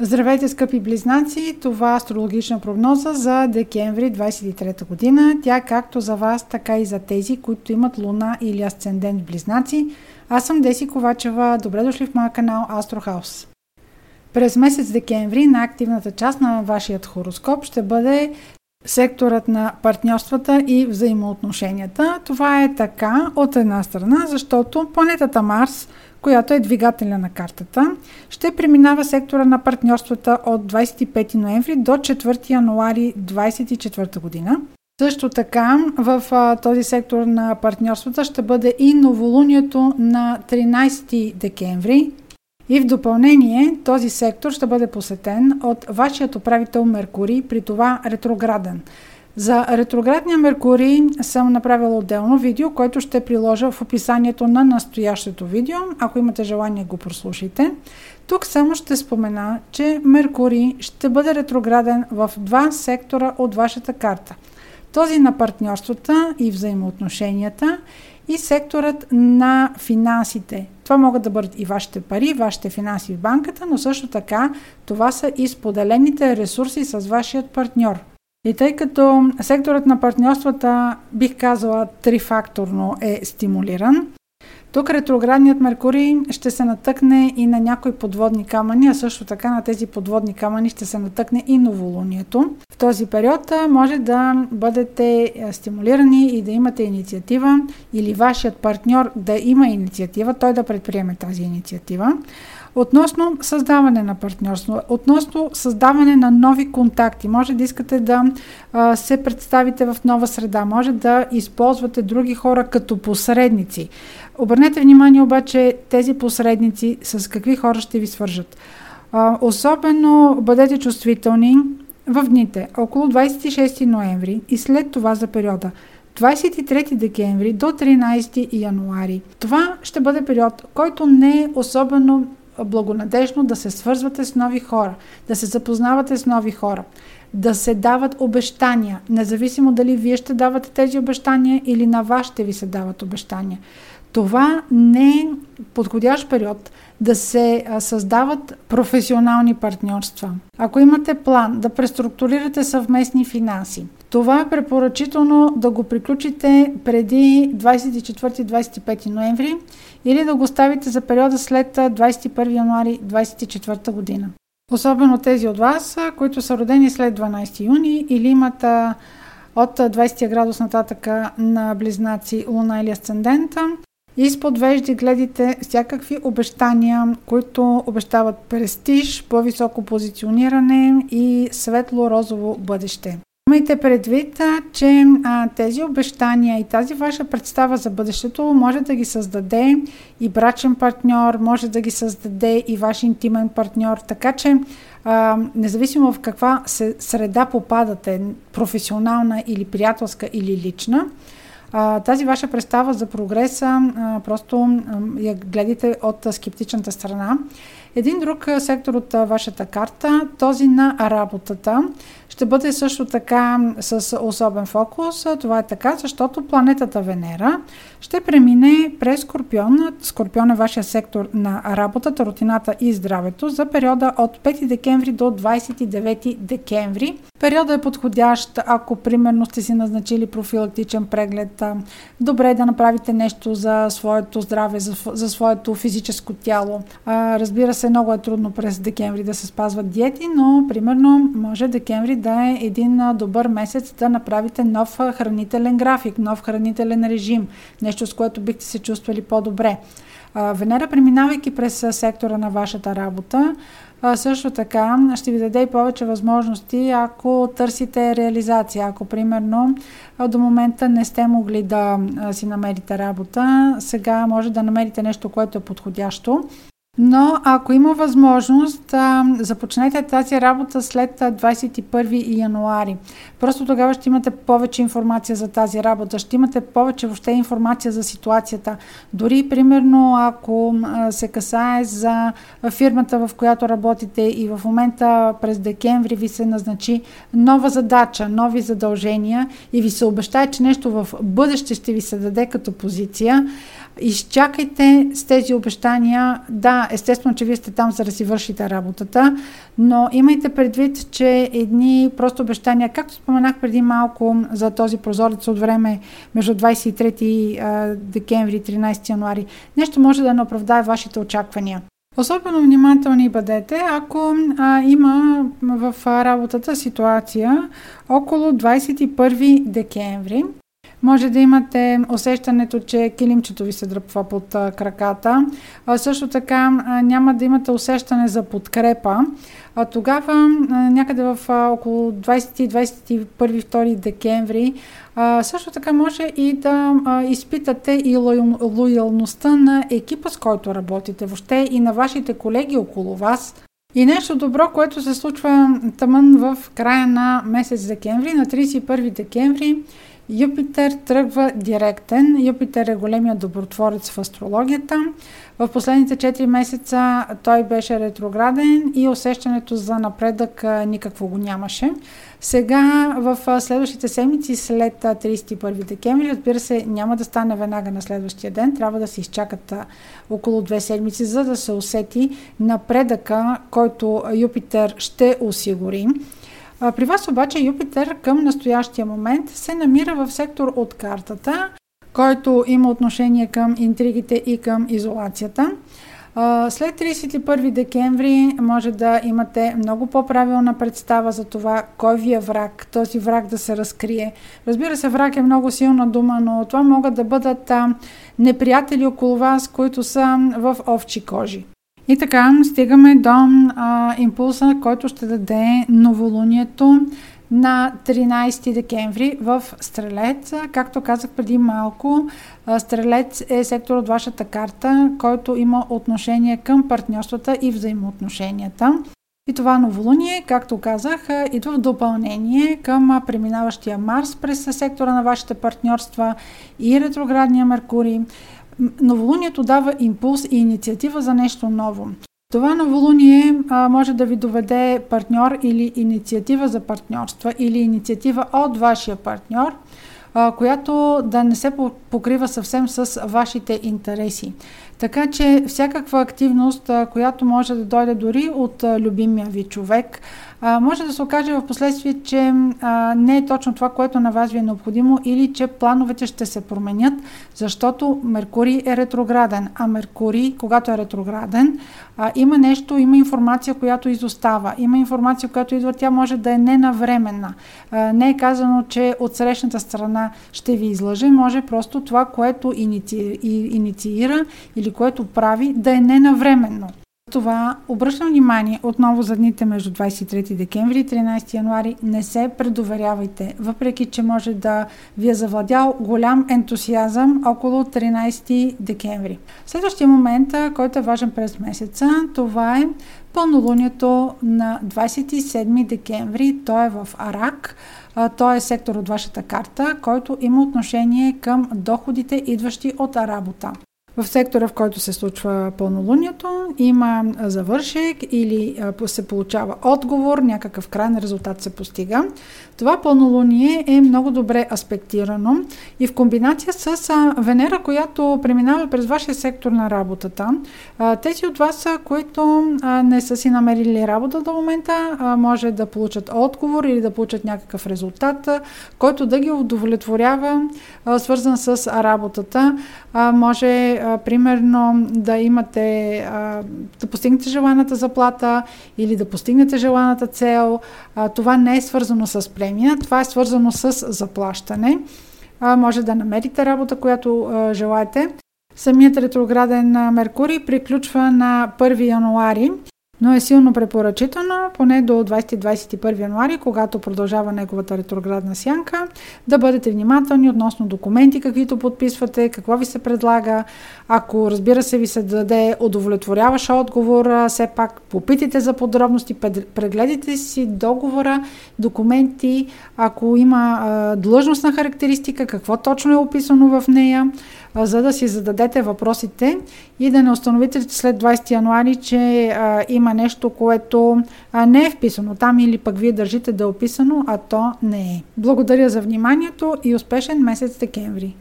Здравейте, скъпи близнаци! Това е астрологична прогноза за декември 23 година. Тя е както за вас, така и за тези, които имат луна или асцендент близнаци. Аз съм Деси Ковачева. Добре дошли в моя канал Астрохаус. През месец декември на активната част на вашият хороскоп ще бъде секторът на партньорствата и взаимоотношенията. Това е така от една страна, защото планетата Марс – която е двигателя на картата, ще преминава сектора на партньорствата от 25 ноември до 4 януари 2024 година. Също така в а, този сектор на партньорствата ще бъде и новолунието на 13 декември. И в допълнение този сектор ще бъде посетен от вашият управител Меркурий, при това ретрограден. За ретроградния Меркурий съм направила отделно видео, което ще приложа в описанието на настоящото видео. Ако имате желание, го прослушайте. Тук само ще спомена, че Меркурий ще бъде ретрограден в два сектора от вашата карта. Този на партньорствата и взаимоотношенията и секторът на финансите. Това могат да бъдат и вашите пари, вашите финанси в банката, но също така това са и споделените ресурси с вашият партньор. И тъй като секторът на партньорствата, бих казала, трифакторно е стимулиран, тук ретроградният Меркурий ще се натъкне и на някои подводни камъни, а също така на тези подводни камъни ще се натъкне и новолунието. Този период може да бъдете стимулирани и да имате инициатива или вашият партньор да има инициатива, той да предприеме тази инициатива. Относно създаване на партньорство, относно създаване на нови контакти, може да искате да а, се представите в нова среда, може да използвате други хора като посредници. Обърнете внимание обаче тези посредници с какви хора ще ви свържат. А, особено бъдете чувствителни в дните около 26 ноември и след това за периода 23 декември до 13 януари. Това ще бъде период, който не е особено благонадежно да се свързвате с нови хора, да се запознавате с нови хора, да се дават обещания, независимо дали вие ще давате тези обещания или на вас ще ви се дават обещания. Това не е подходящ период да се създават професионални партньорства. Ако имате план да преструктурирате съвместни финанси, това е препоръчително да го приключите преди 24-25 ноември или да го ставите за периода след 21 януари 2024 година. Особено тези от вас, които са родени след 12 юни или имат от 20 градус нататък на близнаци Луна или Асцендента, изпод вежди гледите всякакви обещания, които обещават престиж, по-високо позициониране и светло-розово бъдеще. Имайте предвид, че а, тези обещания и тази ваша представа за бъдещето може да ги създаде и брачен партньор, може да ги създаде и ваш интимен партньор, така че а, независимо в каква среда попадате, професионална или приятелска или лична, тази ваша представа за прогреса просто я гледате от скептичната страна. Един друг сектор от вашата карта, този на работата, ще бъде също така с особен фокус. Това е така, защото планетата Венера ще премине през Скорпион. Скорпион е вашия сектор на работата, рутината и здравето за периода от 5 декември до 29 декември. Периода е подходящ, ако примерно сте си назначили профилактичен преглед. Добре е да направите нещо за своето здраве, за, за своето физическо тяло. Разбира се, много е трудно през декември да се спазват диети, но примерно може декември да е един добър месец да направите нов хранителен график, нов хранителен режим, нещо с което бихте се чувствали по-добре. Венера, преминавайки през сектора на вашата работа, също така ще ви даде и повече възможности, ако търсите реализация. Ако, примерно, до момента не сте могли да си намерите работа, сега може да намерите нещо, което е подходящо но ако има възможност, започнете тази работа след 21 януари. Просто тогава ще имате повече информация за тази работа, ще имате повече въобще информация за ситуацията. Дори, примерно, ако се касае за фирмата, в която работите и в момента през декември ви се назначи нова задача, нови задължения и ви се обещае, че нещо в бъдеще ще ви се даде като позиция, Изчакайте с тези обещания. Да, естествено, че вие сте там, за да си вършите работата, но имайте предвид, че едни просто обещания, както споменах преди малко за този прозорец от време между 23 декември и 13 януари, нещо може да не оправдае вашите очаквания. Особено внимателни бъдете, ако а, има в работата ситуация около 21 декември. Може да имате усещането, че килимчето ви се дръпва под краката. А, също така а, няма да имате усещане за подкрепа. А, тогава а, някъде в а, около 20-21-2 декември а, също така може и да а, изпитате и лоялността на екипа, с който работите, въобще и на вашите колеги около вас. И нещо добро, което се случва тъмън в края на месец декември, на 31 декември, Юпитер тръгва директен. Юпитер е големия добротворец в астрологията. В последните 4 месеца той беше ретрограден и усещането за напредък никакво го нямаше. Сега в следващите седмици след 31 декември, разбира се, няма да стане веднага на следващия ден, трябва да се изчакат около две седмици, за да се усети напредъка, който Юпитер ще осигури. При вас обаче Юпитер към настоящия момент се намира в сектор от картата, който има отношение към интригите и към изолацията. След 31 декември може да имате много по-правилна представа за това кой ви е враг, този враг да се разкрие. Разбира се, враг е много силна дума, но това могат да бъдат неприятели около вас, които са в овчи кожи. И така стигаме до а, импулса, който ще даде новолунието на 13 декември в Стрелец. Както казах преди малко, Стрелец е сектор от вашата карта, който има отношение към партньорствата и взаимоотношенията. И това новолуние, както казах, идва в допълнение към преминаващия Марс през сектора на вашите партньорства и ретроградния Меркурий новолунието дава импулс и инициатива за нещо ново. Това новолуние а, може да ви доведе партньор или инициатива за партньорства или инициатива от вашия партньор, а, която да не се покрива съвсем с вашите интереси. Така че всякаква активност, а, която може да дойде дори от а, любимия ви човек, а, може да се окаже в последствие, че а, не е точно това, което на вас ви е необходимо или че плановете ще се променят, защото Меркурий е ретрограден. А Меркурий, когато е ретрограден, а, има нещо, има информация, която изостава. Има информация, която идва, тя може да е ненавременна. А, не е казано, че от срещната страна ще ви излъже, може просто това, което иници... инициира или което прави, да е ненавременно. Това обръщам внимание отново за дните между 23 декември и 13 януари. Не се предоверявайте, въпреки че може да ви е завладял голям ентусиазъм около 13 декември. Следващия момент, който е важен през месеца, това е пълнолунието на 27 декември. Той е в Арак. Той е сектор от вашата карта, който има отношение към доходите, идващи от работа в сектора, в който се случва пълнолунието, има завършек или се получава отговор, някакъв крайен резултат се постига. Това пълнолуние е много добре аспектирано и в комбинация с Венера, която преминава през вашия сектор на работата. Тези от вас, които не са си намерили работа до момента, може да получат отговор или да получат някакъв резултат, който да ги удовлетворява, свързан с работата. Може примерно да имате, да постигнете желаната заплата или да постигнете желаната цел. Това не е свързано с премия, това е свързано с заплащане. Може да намерите работа, която желаете. Самият ретрограден Меркурий приключва на 1 януари но е силно препоръчително, поне до 20-21 януари, когато продължава неговата ретроградна сянка, да бъдете внимателни относно документи, каквито подписвате, какво ви се предлага. Ако, разбира се, ви се даде удовлетворяващ отговор, все пак попитайте за подробности, прегледайте си договора, документи, ако има длъжностна характеристика, какво точно е описано в нея, за да си зададете въпросите и да не установите след 20 януари, че а, има нещо, което а, не е вписано там или пък вие държите да е описано, а то не е. Благодаря за вниманието и успешен месец декември!